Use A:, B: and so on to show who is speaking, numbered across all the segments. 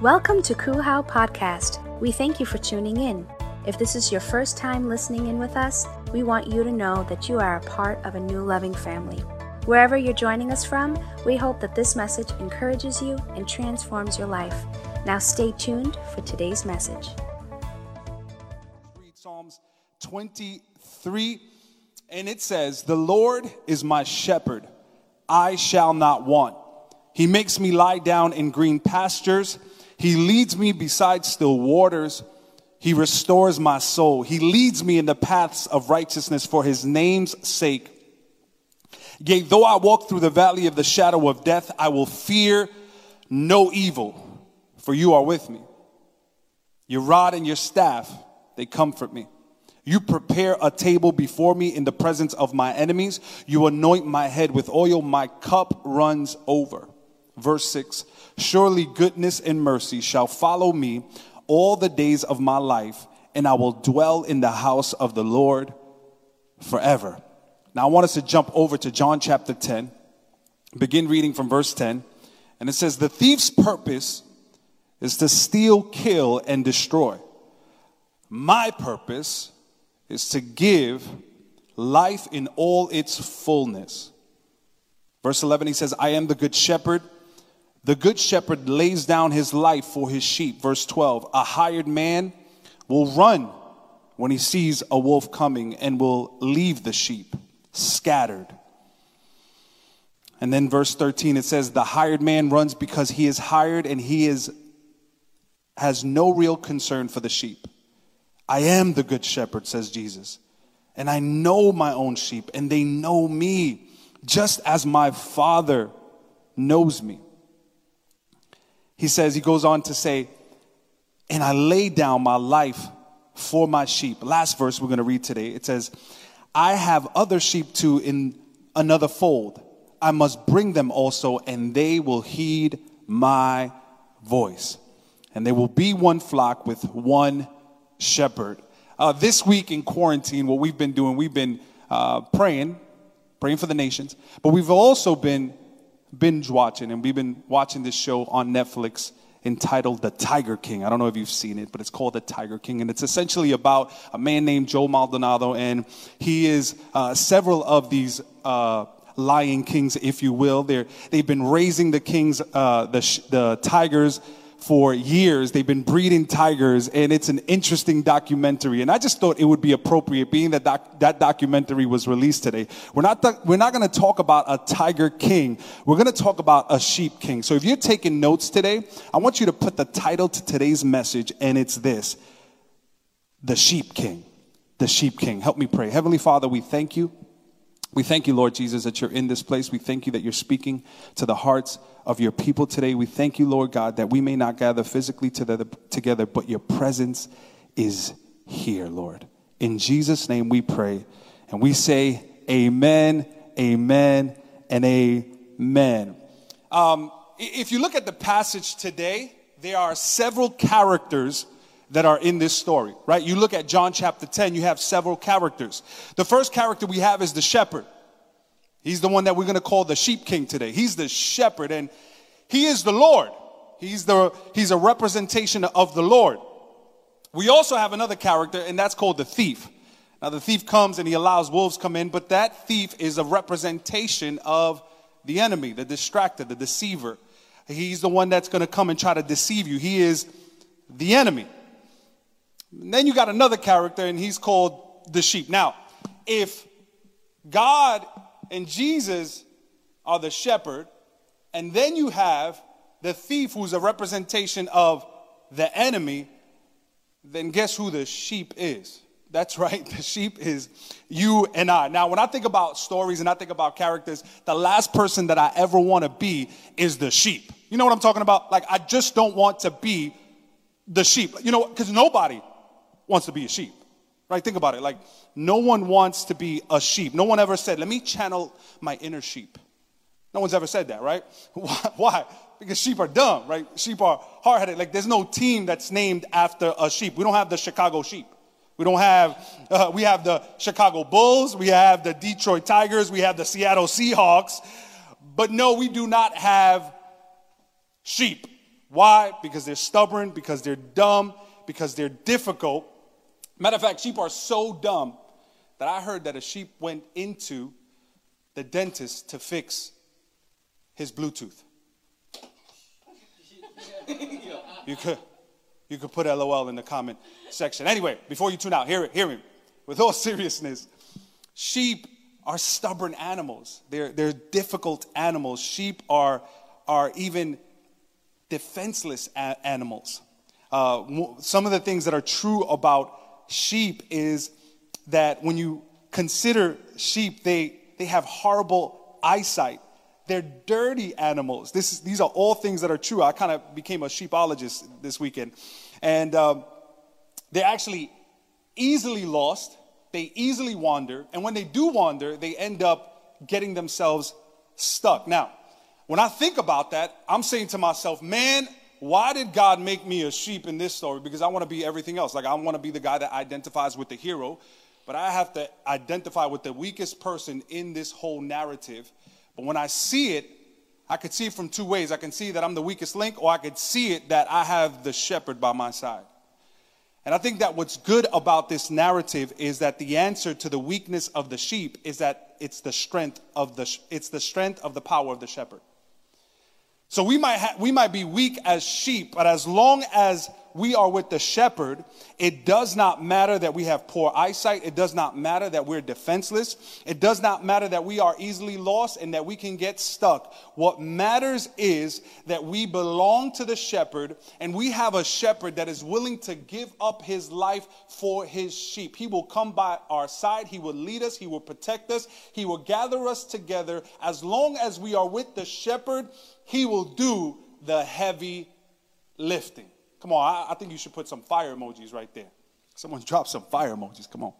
A: Welcome to Kuhau Podcast. We thank you for tuning in. If this is your first time listening in with us, we want you to know that you are a part of a new loving family. Wherever you're joining us from, we hope that this message encourages you and transforms your life. Now stay tuned for today's message.
B: read Psalms 23, and it says, The Lord is my shepherd, I shall not want. He makes me lie down in green pastures, He leads me beside still waters. He restores my soul. He leads me in the paths of righteousness for His name's sake. Yea, though I walk through the valley of the shadow of death, I will fear no evil, for you are with me. Your rod and your staff, they comfort me. You prepare a table before me in the presence of my enemies. You anoint my head with oil. My cup runs over. Verse 6 Surely goodness and mercy shall follow me all the days of my life, and I will dwell in the house of the Lord forever. Now, I want us to jump over to John chapter 10, begin reading from verse 10, and it says, The thief's purpose is to steal, kill, and destroy. My purpose is to give life in all its fullness. Verse 11, he says, I am the good shepherd. The good shepherd lays down his life for his sheep. Verse 12, a hired man will run when he sees a wolf coming and will leave the sheep scattered. And then verse 13 it says the hired man runs because he is hired and he is has no real concern for the sheep. I am the good shepherd says Jesus. And I know my own sheep and they know me just as my father knows me. He says he goes on to say and I lay down my life for my sheep. Last verse we're going to read today. It says I have other sheep too in another fold. I must bring them also, and they will heed my voice. And there will be one flock with one shepherd. Uh, this week in quarantine, what we've been doing, we've been uh, praying, praying for the nations, but we've also been binge watching, and we've been watching this show on Netflix entitled The Tiger King. I don't know if you've seen it, but it's called The Tiger King. And it's essentially about a man named Joe Maldonado, and he is uh, several of these. Uh, lion kings, if you will. They're, they've been raising the kings, uh, the, sh- the tigers for years. They've been breeding tigers, and it's an interesting documentary. And I just thought it would be appropriate, being that doc- that documentary was released today. We're not th- we're not going to talk about a tiger king. We're going to talk about a sheep king. So if you're taking notes today, I want you to put the title to today's message, and it's this: the sheep king. The sheep king. Help me pray. Heavenly Father, we thank you. We thank you, Lord Jesus, that you're in this place. We thank you that you're speaking to the hearts of your people today. We thank you, Lord God, that we may not gather physically together, but your presence is here, Lord. In Jesus' name we pray. And we say, Amen, Amen, and Amen. Um, if you look at the passage today, there are several characters that are in this story, right? You look at John chapter 10, you have several characters. The first character we have is the shepherd. He's the one that we're going to call the sheep king today. He's the shepherd and he is the Lord. He's the he's a representation of the Lord. We also have another character and that's called the thief. Now the thief comes and he allows wolves come in, but that thief is a representation of the enemy, the distractor, the deceiver. He's the one that's going to come and try to deceive you. He is the enemy. And then you got another character, and he's called the sheep. Now, if God and Jesus are the shepherd, and then you have the thief who's a representation of the enemy, then guess who the sheep is? That's right, the sheep is you and I. Now, when I think about stories and I think about characters, the last person that I ever want to be is the sheep. You know what I'm talking about? Like, I just don't want to be the sheep. You know, because nobody wants to be a sheep. Right? Think about it. Like, no one wants to be a sheep. No one ever said, let me channel my inner sheep. No one's ever said that, right? Why? Because sheep are dumb, right? Sheep are hard headed. Like, there's no team that's named after a sheep. We don't have the Chicago sheep. We don't have, uh, we have the Chicago Bulls, we have the Detroit Tigers, we have the Seattle Seahawks, but no, we do not have sheep. Why? Because they're stubborn, because they're dumb, because they're difficult. Matter of fact, sheep are so dumb that I heard that a sheep went into the dentist to fix his Bluetooth. you could you could put LOL in the comment section. Anyway, before you tune out, hear it, hear me. With all seriousness, sheep are stubborn animals. They're, they're difficult animals. Sheep are, are even defenseless a- animals. Uh, some of the things that are true about sheep is that when you consider sheep, they, they have horrible eyesight. They're dirty animals. This is, these are all things that are true. I kind of became a sheepologist this weekend. And um, they're actually easily lost, they easily wander. And when they do wander, they end up getting themselves stuck. Now, when I think about that, I'm saying to myself, man, why did God make me a sheep in this story? Because I want to be everything else. Like, I want to be the guy that identifies with the hero, but I have to identify with the weakest person in this whole narrative. But when I see it, I could see it from two ways. I can see that I'm the weakest link, or I could see it that I have the shepherd by my side. And I think that what's good about this narrative is that the answer to the weakness of the sheep is that it's the strength of the it's the strength of the power of the shepherd. So we might ha- we might be weak as sheep, but as long as we are with the shepherd, it does not matter that we have poor eyesight. It does not matter that we're defenseless. It does not matter that we are easily lost and that we can get stuck. What matters is that we belong to the shepherd and we have a shepherd that is willing to give up his life for his sheep. He will come by our side. He will lead us. He will protect us. He will gather us together. As long as we are with the shepherd, he will do the heavy lifting. Come on, I, I think you should put some fire emojis right there. Someone drop some fire emojis. Come on.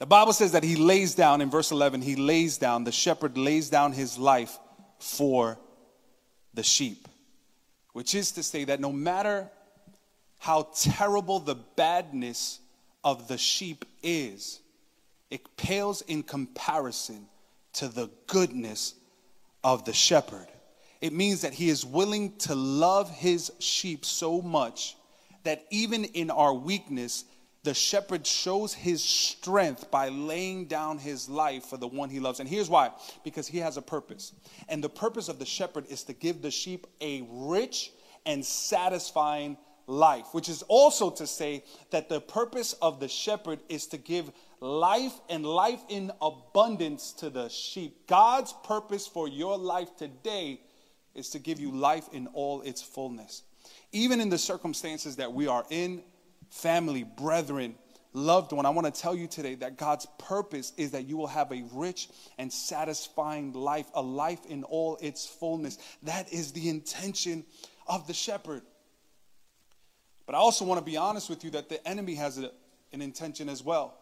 B: The Bible says that he lays down, in verse 11, he lays down, the shepherd lays down his life for the sheep, which is to say that no matter how terrible the badness of the sheep is, it pales in comparison to the goodness of the shepherd it means that he is willing to love his sheep so much that even in our weakness, the shepherd shows his strength by laying down his life for the one he loves. And here's why because he has a purpose. And the purpose of the shepherd is to give the sheep a rich and satisfying life, which is also to say that the purpose of the shepherd is to give life and life in abundance to the sheep. God's purpose for your life today is to give you life in all its fullness. Even in the circumstances that we are in, family, brethren, loved one, I want to tell you today that God's purpose is that you will have a rich and satisfying life, a life in all its fullness. That is the intention of the shepherd. But I also want to be honest with you that the enemy has a, an intention as well,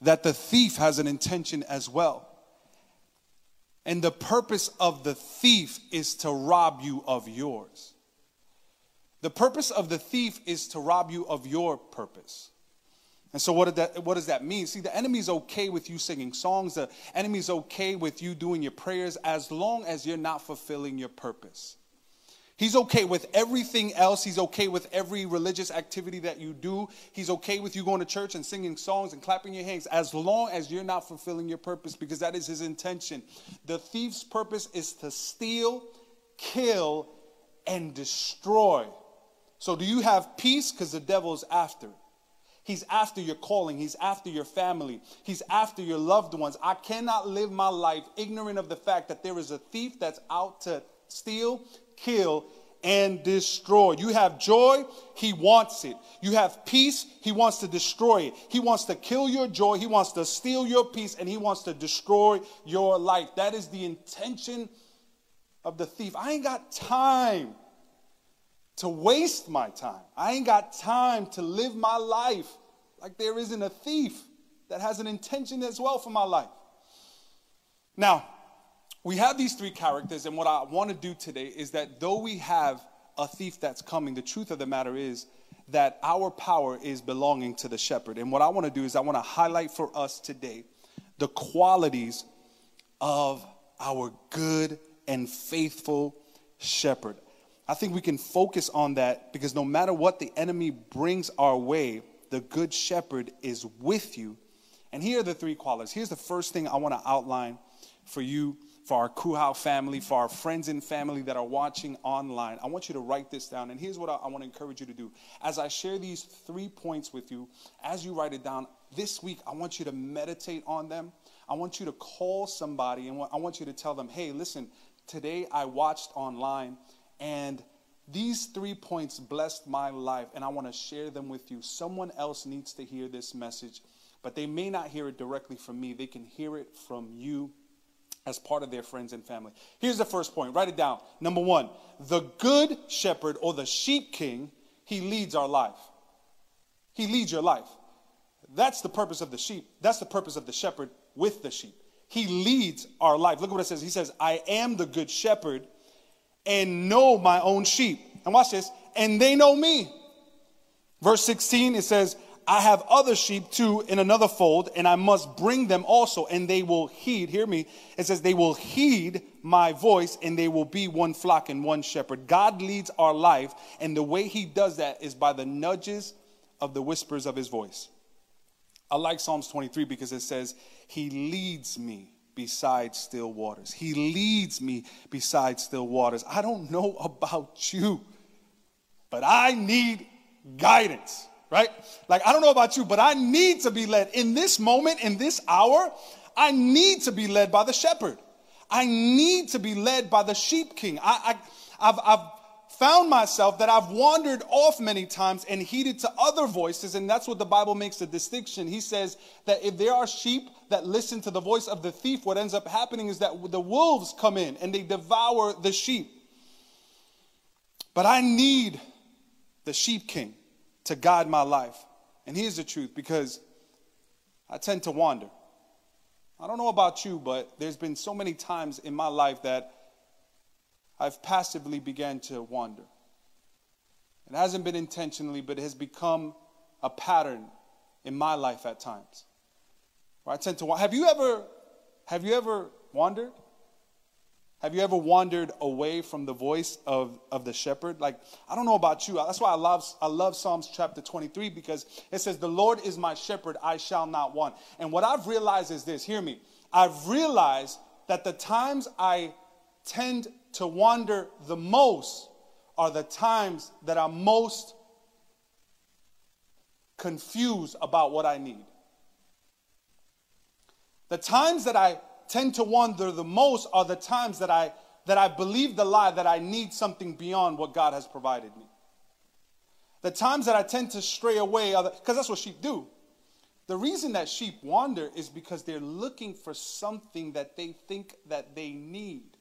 B: that the thief has an intention as well. And the purpose of the thief is to rob you of yours. The purpose of the thief is to rob you of your purpose. And so, what, that, what does that mean? See, the enemy's okay with you singing songs, the enemy's okay with you doing your prayers as long as you're not fulfilling your purpose. He's okay with everything else. He's okay with every religious activity that you do. He's okay with you going to church and singing songs and clapping your hands as long as you're not fulfilling your purpose because that is his intention. The thief's purpose is to steal, kill, and destroy. So, do you have peace? Because the devil's after He's after your calling. He's after your family. He's after your loved ones. I cannot live my life ignorant of the fact that there is a thief that's out to steal, kill, and destroy. You have joy, he wants it. You have peace, he wants to destroy it. He wants to kill your joy, he wants to steal your peace, and he wants to destroy your life. That is the intention of the thief. I ain't got time to waste my time. I ain't got time to live my life like there isn't a thief that has an intention as well for my life. Now, we have these three characters, and what I want to do today is that though we have a thief that's coming, the truth of the matter is that our power is belonging to the shepherd. And what I want to do is I want to highlight for us today the qualities of our good and faithful shepherd. I think we can focus on that because no matter what the enemy brings our way, the good shepherd is with you. And here are the three qualities. Here's the first thing I want to outline for you, for our Kuhau family, for our friends and family that are watching online. I want you to write this down. And here's what I, I want to encourage you to do. As I share these three points with you, as you write it down this week, I want you to meditate on them. I want you to call somebody and I want you to tell them, hey, listen, today I watched online and these three points blessed my life, and I want to share them with you. Someone else needs to hear this message, but they may not hear it directly from me. They can hear it from you as part of their friends and family. Here's the first point write it down. Number one, the good shepherd or the sheep king, he leads our life. He leads your life. That's the purpose of the sheep. That's the purpose of the shepherd with the sheep. He leads our life. Look what it says. He says, I am the good shepherd and know my own sheep. And watch this, and they know me. Verse 16, it says, I have other sheep too in another fold, and I must bring them also, and they will heed. Hear me. It says, They will heed my voice, and they will be one flock and one shepherd. God leads our life, and the way He does that is by the nudges of the whispers of His voice. I like Psalms 23 because it says, He leads me beside still waters. He leads me beside still waters. I don't know about you, but I need guidance, right? Like, I don't know about you, but I need to be led. In this moment, in this hour, I need to be led by the shepherd. I need to be led by the sheep king. I, I, I've, I've found myself that I've wandered off many times and heeded to other voices, and that's what the Bible makes a distinction. He says that if there are sheep that listen to the voice of the thief, what ends up happening is that the wolves come in and they devour the sheep. But I need the sheep king to guide my life. And here's the truth because I tend to wander. I don't know about you, but there's been so many times in my life that I've passively began to wander. It hasn't been intentionally, but it has become a pattern in my life at times. Where I tend to have you ever have you ever wandered? Have you ever wandered away from the voice of, of the shepherd? Like, I don't know about you. That's why I love, I love Psalms chapter 23 because it says, The Lord is my shepherd, I shall not want. And what I've realized is this hear me. I've realized that the times I tend to wander the most are the times that I'm most confused about what I need. The times that I tend to wander the most are the times that I that I believe the lie that I need something beyond what God has provided me. The times that I tend to stray away are because that's what sheep do. The reason that sheep wander is because they're looking for something that they think that they need.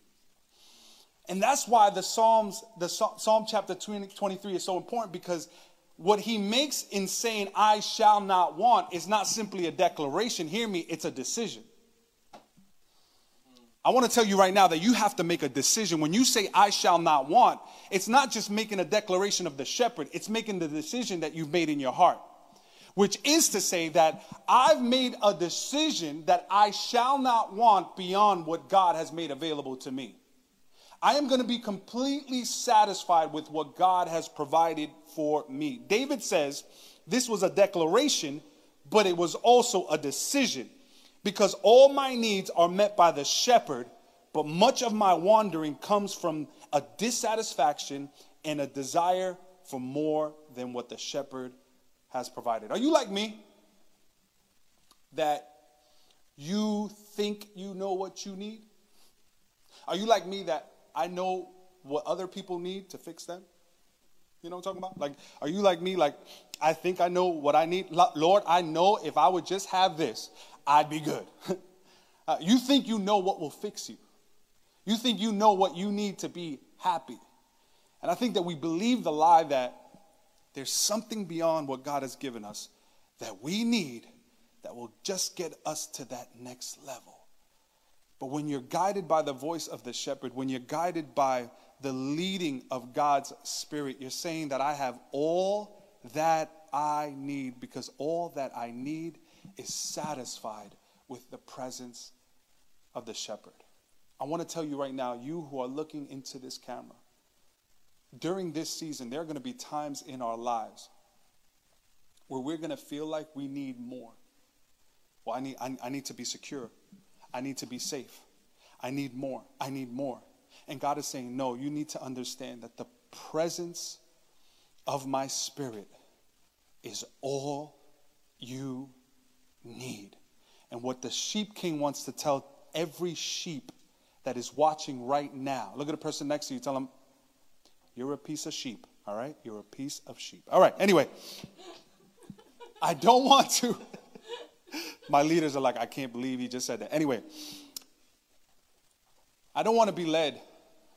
B: And that's why the Psalms, the Psalm chapter 23 is so important because what he makes in saying, I shall not want, is not simply a declaration. Hear me, it's a decision. I want to tell you right now that you have to make a decision. When you say, I shall not want, it's not just making a declaration of the shepherd, it's making the decision that you've made in your heart. Which is to say that I've made a decision that I shall not want beyond what God has made available to me. I am going to be completely satisfied with what God has provided for me. David says this was a declaration, but it was also a decision because all my needs are met by the shepherd, but much of my wandering comes from a dissatisfaction and a desire for more than what the shepherd has provided. Are you like me? That you think you know what you need? Are you like me that I know what other people need to fix them. You know what I'm talking about? Like, are you like me? Like, I think I know what I need. Lord, I know if I would just have this, I'd be good. uh, you think you know what will fix you. You think you know what you need to be happy. And I think that we believe the lie that there's something beyond what God has given us that we need that will just get us to that next level. But when you're guided by the voice of the shepherd, when you're guided by the leading of God's spirit, you're saying that I have all that I need because all that I need is satisfied with the presence of the shepherd. I want to tell you right now, you who are looking into this camera, during this season, there are going to be times in our lives where we're going to feel like we need more. Well, I need, I, I need to be secure. I need to be safe. I need more. I need more. And God is saying, no, you need to understand that the presence of my spirit is all you need. And what the sheep king wants to tell every sheep that is watching right now look at the person next to you, tell them, You're a piece of sheep, all right? You're a piece of sheep. All right, anyway, I don't want to. My leaders are like, I can't believe he just said that. Anyway, I don't want to be led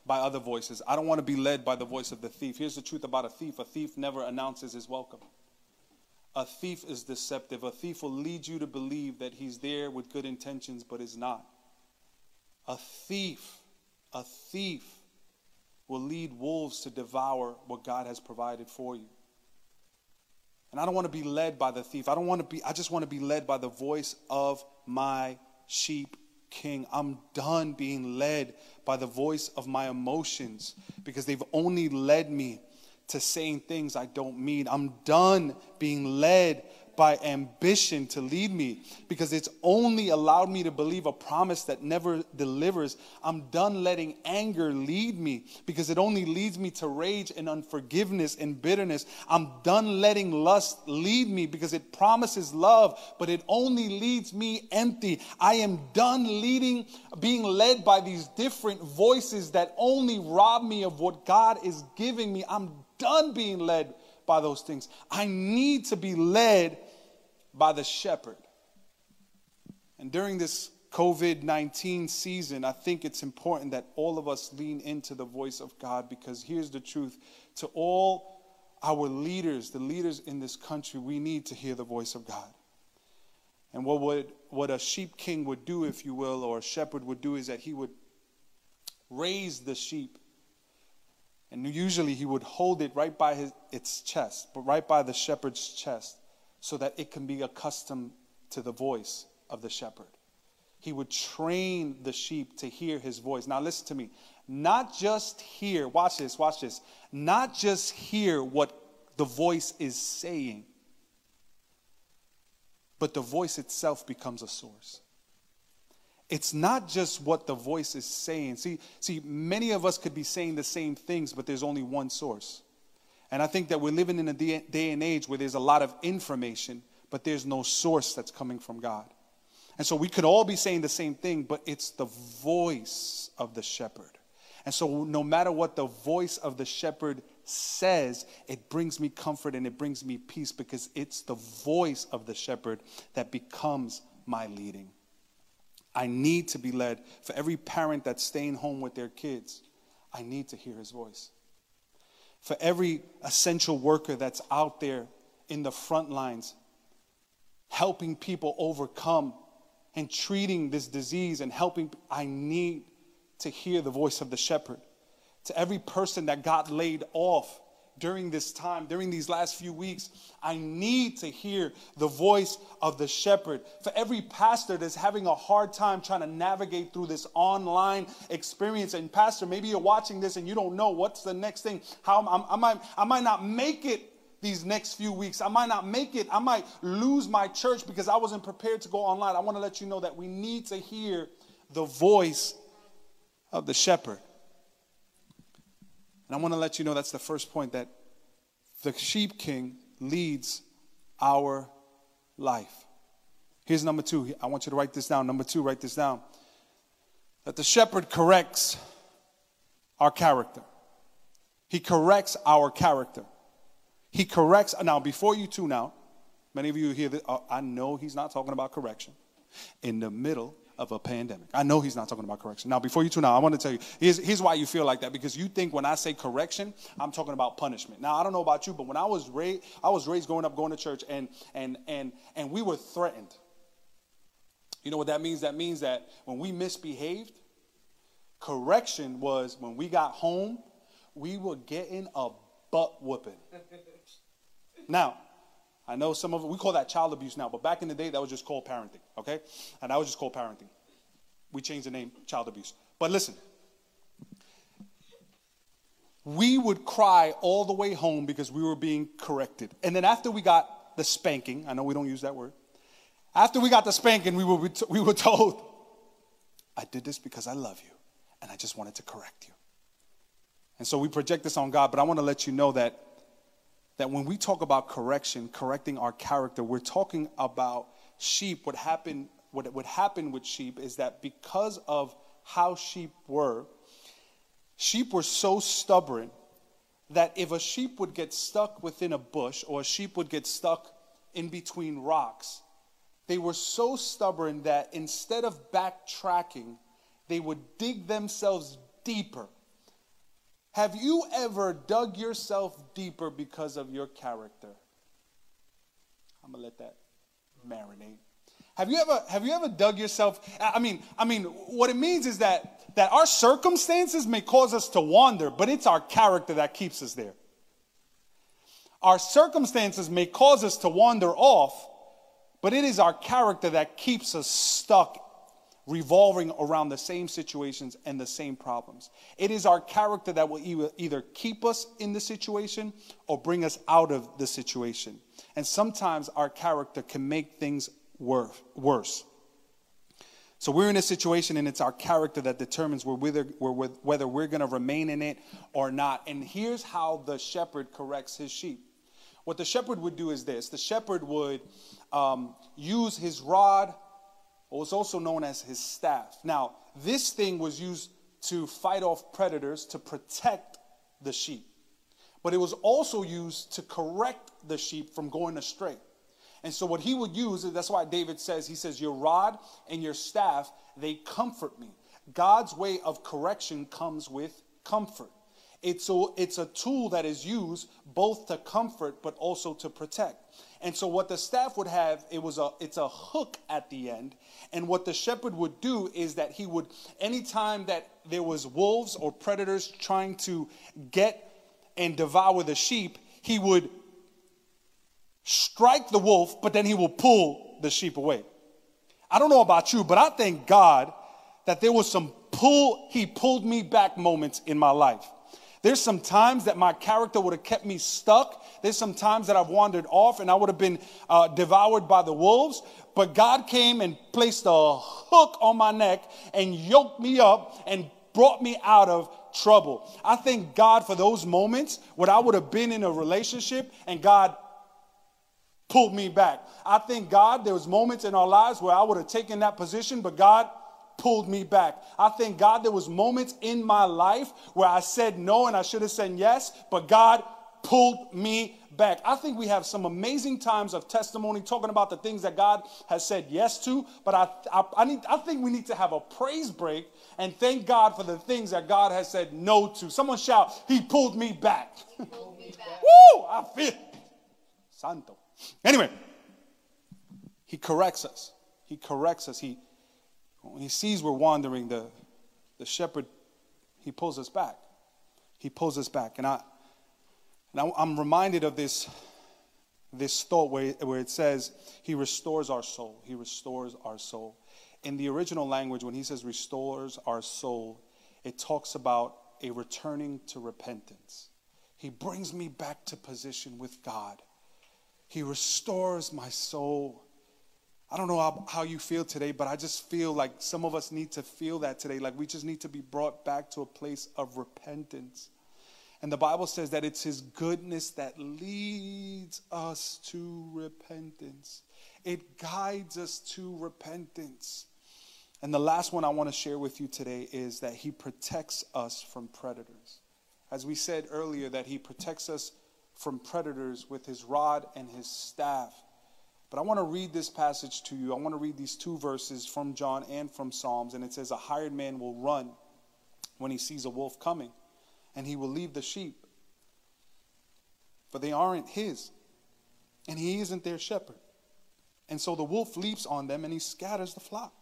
B: by other voices. I don't want to be led by the voice of the thief. Here's the truth about a thief a thief never announces his welcome. A thief is deceptive. A thief will lead you to believe that he's there with good intentions, but is not. A thief, a thief will lead wolves to devour what God has provided for you. And I don't want to be led by the thief. I don't want to be, I just want to be led by the voice of my sheep king. I'm done being led by the voice of my emotions because they've only led me to saying things I don't mean. I'm done being led by ambition to lead me because it's only allowed me to believe a promise that never delivers. I'm done letting anger lead me because it only leads me to rage and unforgiveness and bitterness. I'm done letting lust lead me because it promises love, but it only leads me empty. I am done leading, being led by these different voices that only rob me of what God is giving me. I'm done being led by those things. I need to be led by the shepherd. And during this COVID 19 season, I think it's important that all of us lean into the voice of God because here's the truth to all our leaders, the leaders in this country, we need to hear the voice of God. And what, would, what a sheep king would do, if you will, or a shepherd would do, is that he would raise the sheep. And usually he would hold it right by his, its chest, but right by the shepherd's chest so that it can be accustomed to the voice of the shepherd. He would train the sheep to hear his voice. Now, listen to me. Not just hear, watch this, watch this. Not just hear what the voice is saying, but the voice itself becomes a source. It's not just what the voice is saying. See, see, many of us could be saying the same things, but there's only one source. And I think that we're living in a day and age where there's a lot of information, but there's no source that's coming from God. And so we could all be saying the same thing, but it's the voice of the shepherd. And so no matter what the voice of the shepherd says, it brings me comfort and it brings me peace because it's the voice of the shepherd that becomes my leading. I need to be led. For every parent that's staying home with their kids, I need to hear his voice for every essential worker that's out there in the front lines, helping people overcome and treating this disease and helping. I need to hear the voice of the shepherd. To every person that got laid off, during this time, during these last few weeks, I need to hear the voice of the shepherd. For every pastor that's having a hard time trying to navigate through this online experience, and pastor, maybe you're watching this and you don't know what's the next thing. How I, I might, I might not make it these next few weeks. I might not make it. I might lose my church because I wasn't prepared to go online. I want to let you know that we need to hear the voice of the shepherd. And I want to let you know that's the first point that the sheep king leads our life. Here's number two. I want you to write this down. Number two, write this down. That the shepherd corrects our character. He corrects our character. He corrects. Now, before you tune out, many of you hear that. Uh, I know he's not talking about correction. In the middle of a pandemic. I know he's not talking about correction. Now, before you tune out, I want to tell you here's, here's why you feel like that because you think when I say correction, I'm talking about punishment. Now, I don't know about you, but when I was raised, I was raised growing up going to church, and and and and we were threatened. You know what that means? That means that when we misbehaved, correction was when we got home, we were getting a butt whooping. now, I know some of we call that child abuse now, but back in the day, that was just called parenting, okay? And that was just called parenting. We changed the name child abuse. But listen, we would cry all the way home because we were being corrected. And then after we got the spanking, I know we don't use that word. After we got the spanking, we were, we were told, I did this because I love you and I just wanted to correct you. And so we project this on God, but I want to let you know that, that when we talk about correction, correcting our character, we're talking about sheep. What happened, what would happen with sheep is that because of how sheep were, sheep were so stubborn that if a sheep would get stuck within a bush or a sheep would get stuck in between rocks, they were so stubborn that instead of backtracking, they would dig themselves deeper. Have you ever dug yourself deeper because of your character? I'm gonna let that marinate. Have you ever have you ever dug yourself? I mean, I mean, what it means is that that our circumstances may cause us to wander, but it's our character that keeps us there. Our circumstances may cause us to wander off, but it is our character that keeps us stuck revolving around the same situations and the same problems. It is our character that will either keep us in the situation or bring us out of the situation. And sometimes our character can make things worse. So we're in a situation and it's our character that determines whether, whether we're going to remain in it or not. And here's how the shepherd corrects his sheep. What the shepherd would do is this the shepherd would um, use his rod was also known as his staff. Now, this thing was used to fight off predators to protect the sheep, but it was also used to correct the sheep from going astray. And so, what he would use, that's why David says, he says, Your rod and your staff, they comfort me. God's way of correction comes with comfort. It's a, it's a tool that is used both to comfort but also to protect. And so what the staff would have, it was a it's a hook at the end. And what the shepherd would do is that he would anytime that there was wolves or predators trying to get and devour the sheep, he would strike the wolf, but then he will pull the sheep away. I don't know about you, but I thank God that there was some pull, he pulled me back moments in my life. There's some times that my character would have kept me stuck. There's some times that I've wandered off and I would have been uh, devoured by the wolves. But God came and placed a hook on my neck and yoked me up and brought me out of trouble. I thank God for those moments where I would have been in a relationship and God pulled me back. I thank God there was moments in our lives where I would have taken that position, but God pulled me back. I thank God there was moments in my life where I said no and I should have said yes, but God pulled me back. I think we have some amazing times of testimony talking about the things that God has said yes to, but I, I, I, need, I think we need to have a praise break and thank God for the things that God has said no to. Someone shout, He pulled me back. Pulled me back. Woo! I feel Santo. Anyway, He corrects us. He corrects us. He, when he sees we're wandering, the, the shepherd, he pulls us back. He pulls us back. And, I, and I, am reminded of this, this thought where, where it says, He restores our soul. He restores our soul. In the original language, when he says restores our soul, it talks about a returning to repentance. He brings me back to position with God. He restores my soul. I don't know how, how, you feel today, but I just feel like some of us need to feel that today. Like we just need to be brought back to a place of repentance. And the Bible says that it's His goodness that leads us to repentance, it guides us to repentance. And the last one I want to share with you today is that He protects us from predators. As we said earlier, that He protects us from predators with His rod and His staff. But I want to read this passage to you. I want to read these two verses from John and from Psalms. And it says, A hired man will run when he sees a wolf coming, and he will leave the sheep, for they aren't his, and he isn't their shepherd. And so the wolf leaps on them and he scatters the flock.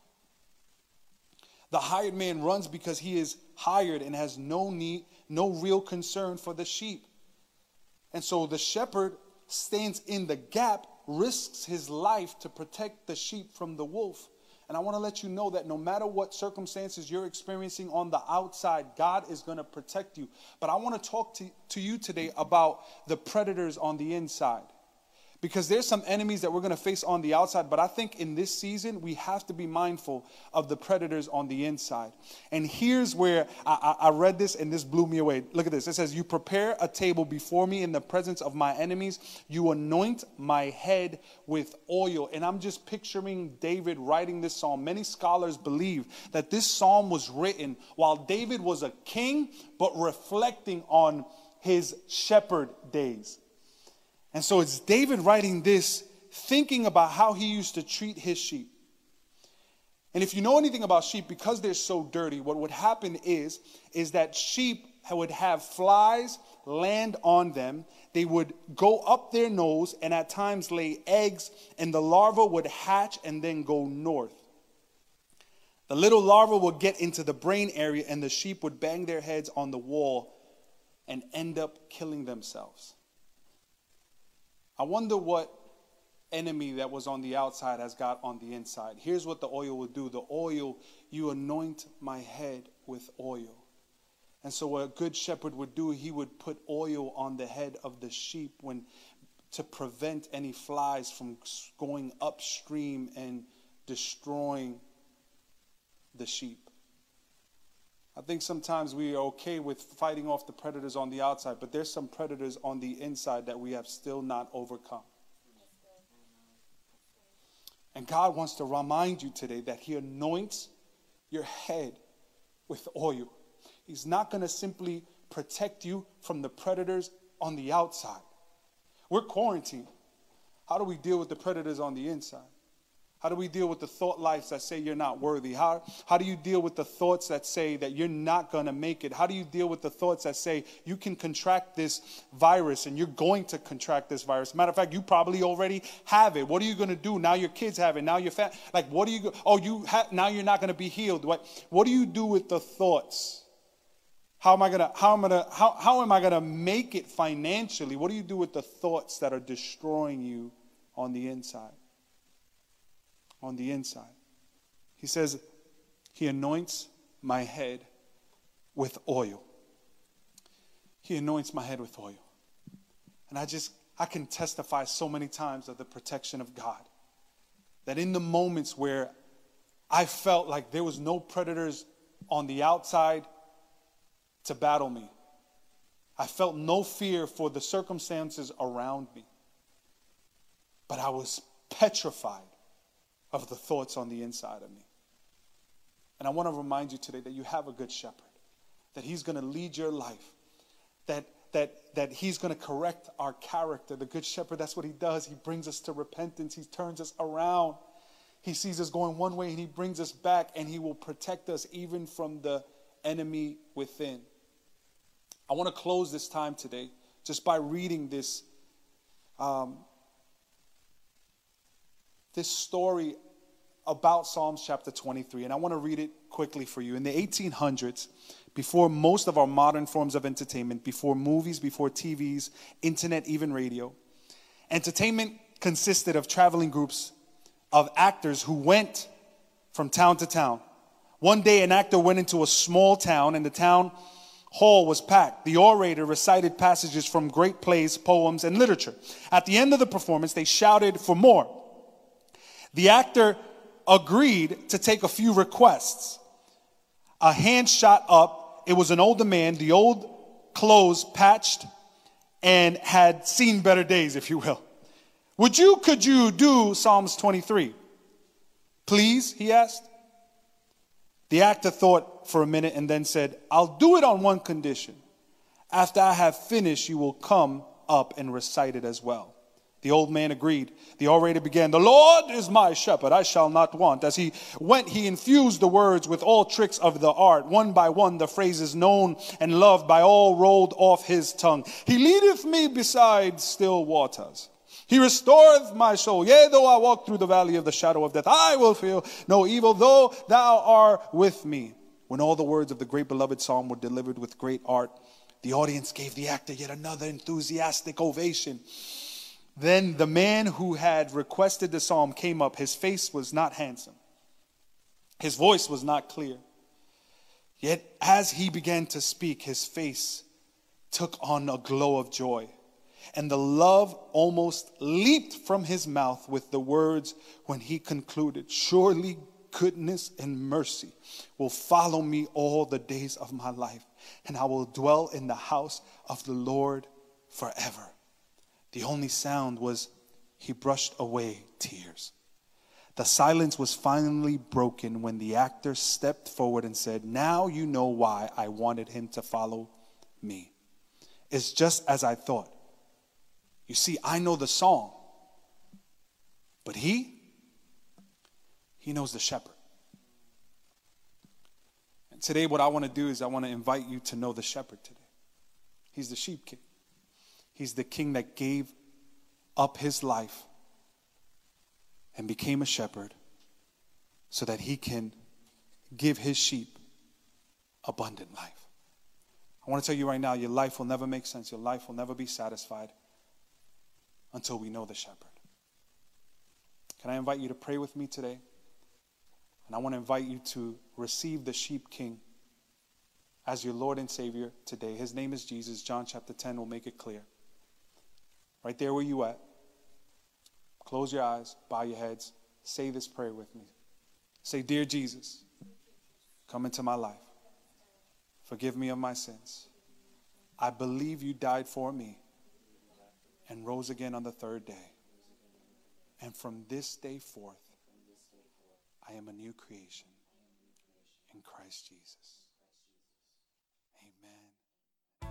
B: The hired man runs because he is hired and has no need, no real concern for the sheep. And so the shepherd stands in the gap risks his life to protect the sheep from the wolf. And I want to let you know that no matter what circumstances you're experiencing on the outside, God is going to protect you. But I want to talk to, to you today about the predators on the inside because there's some enemies that we're going to face on the outside but i think in this season we have to be mindful of the predators on the inside. And here's where I, I, I, read this and this blew me away. Look at this. It says you prepare a table before me in the presence of my enemies. You anoint my head with oil. And i'm just picturing david writing this psalm. Many scholars believe that this psalm was written while david was a king but reflecting on his shepherd days and so it's David writing this, thinking about how he used to treat his sheep. And if you know anything about sheep, because they're so dirty, what would happen is, is that sheep would have flies land on them. They would go up their nose and at times lay eggs, and the larva would hatch and then go north. The little larva would get into the brain area, and the sheep would bang their heads on the wall and end up killing themselves. I wonder what enemy that was on the outside has got on the inside. Here's what the oil will do the oil, you anoint my head with oil. And so, what a good shepherd would do, he would put oil on the head of the sheep when to prevent any flies from going upstream and destroying the sheep. I think sometimes we are okay with fighting off the predators on the outside, but there's some predators on the inside that we have still not overcome. And God wants to remind you today that He anoints your head with oil. He's not going to simply protect you from the predators on the outside. We're quarantined. How do we deal with the predators on the inside? How do we deal with the thought lives that say you're not worthy? How, how do you deal with the thoughts that say that you're not going to make it? How do you deal with the thoughts that say you can contract this virus and you're going to contract this virus? Matter of fact, you probably already have it. What are you going to do? Now your kids have it. Now your fat. Like, what do you, oh, you now you're not going to be healed. What, what do you do with the thoughts? How am I gonna how am I gonna how, how am I gonna make it financially? What do you do with the thoughts that are destroying you on the inside? On the inside. He says, He anoints my head with oil. He anoints my head with oil. And I just, I can testify so many times of the protection of God. That in the moments where I felt like there was no predators on the outside to battle me, I felt no fear for the circumstances around me. But I was petrified of the thoughts on the inside of me. And I want to remind you today that you have a good shepherd, that he's going to lead your life, that that that he's going to correct our character. The good shepherd, that's what he does. He brings us to repentance. He turns us around. He sees us going one way and he brings us back and he will protect us even from the enemy within. I want to close this time today just by reading this um, this story about Psalms chapter 23, and I want to read it quickly for you. In the 1800s, before most of our modern forms of entertainment, before movies, before TVs, internet, even radio, entertainment consisted of traveling groups of actors who went from town to town. One day, an actor went into a small town, and the town hall was packed. The orator recited passages from great plays, poems, and literature. At the end of the performance, they shouted for more. The actor agreed to take a few requests. A hand shot up. It was an older man, the old clothes patched and had seen better days, if you will. Would you, could you do Psalms 23? Please, he asked. The actor thought for a minute and then said, I'll do it on one condition. After I have finished, you will come up and recite it as well. The old man agreed. The orator began, The Lord is my shepherd, I shall not want. As he went, he infused the words with all tricks of the art. One by one, the phrases known and loved by all rolled off his tongue. He leadeth me beside still waters. He restoreth my soul. Yea, though I walk through the valley of the shadow of death, I will fear no evil, though thou art with me. When all the words of the great beloved psalm were delivered with great art, the audience gave the actor yet another enthusiastic ovation. Then the man who had requested the psalm came up. His face was not handsome. His voice was not clear. Yet as he began to speak, his face took on a glow of joy. And the love almost leaped from his mouth with the words when he concluded Surely goodness and mercy will follow me all the days of my life, and I will dwell in the house of the Lord forever. The only sound was he brushed away tears. The silence was finally broken when the actor stepped forward and said, Now you know why I wanted him to follow me. It's just as I thought. You see, I know the song, but he, he knows the shepherd. And today, what I want to do is I want to invite you to know the shepherd today. He's the sheep king, he's the king that gave up his life and became a shepherd so that he can give his sheep abundant life. I want to tell you right now your life will never make sense, your life will never be satisfied until we know the shepherd. Can I invite you to pray with me today? And I want to invite you to receive the sheep king as your Lord and Savior today. His name is Jesus. John chapter 10 will make it clear. Right there where you at. Close your eyes, bow your heads, say this prayer with me. Say, Dear Jesus, come into my life. Forgive me of my sins. I believe you died for me and rose again on the third day. And from this day forth, I am a new creation in Christ Jesus.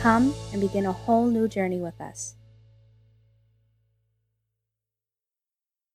A: Come and begin a whole new journey with us.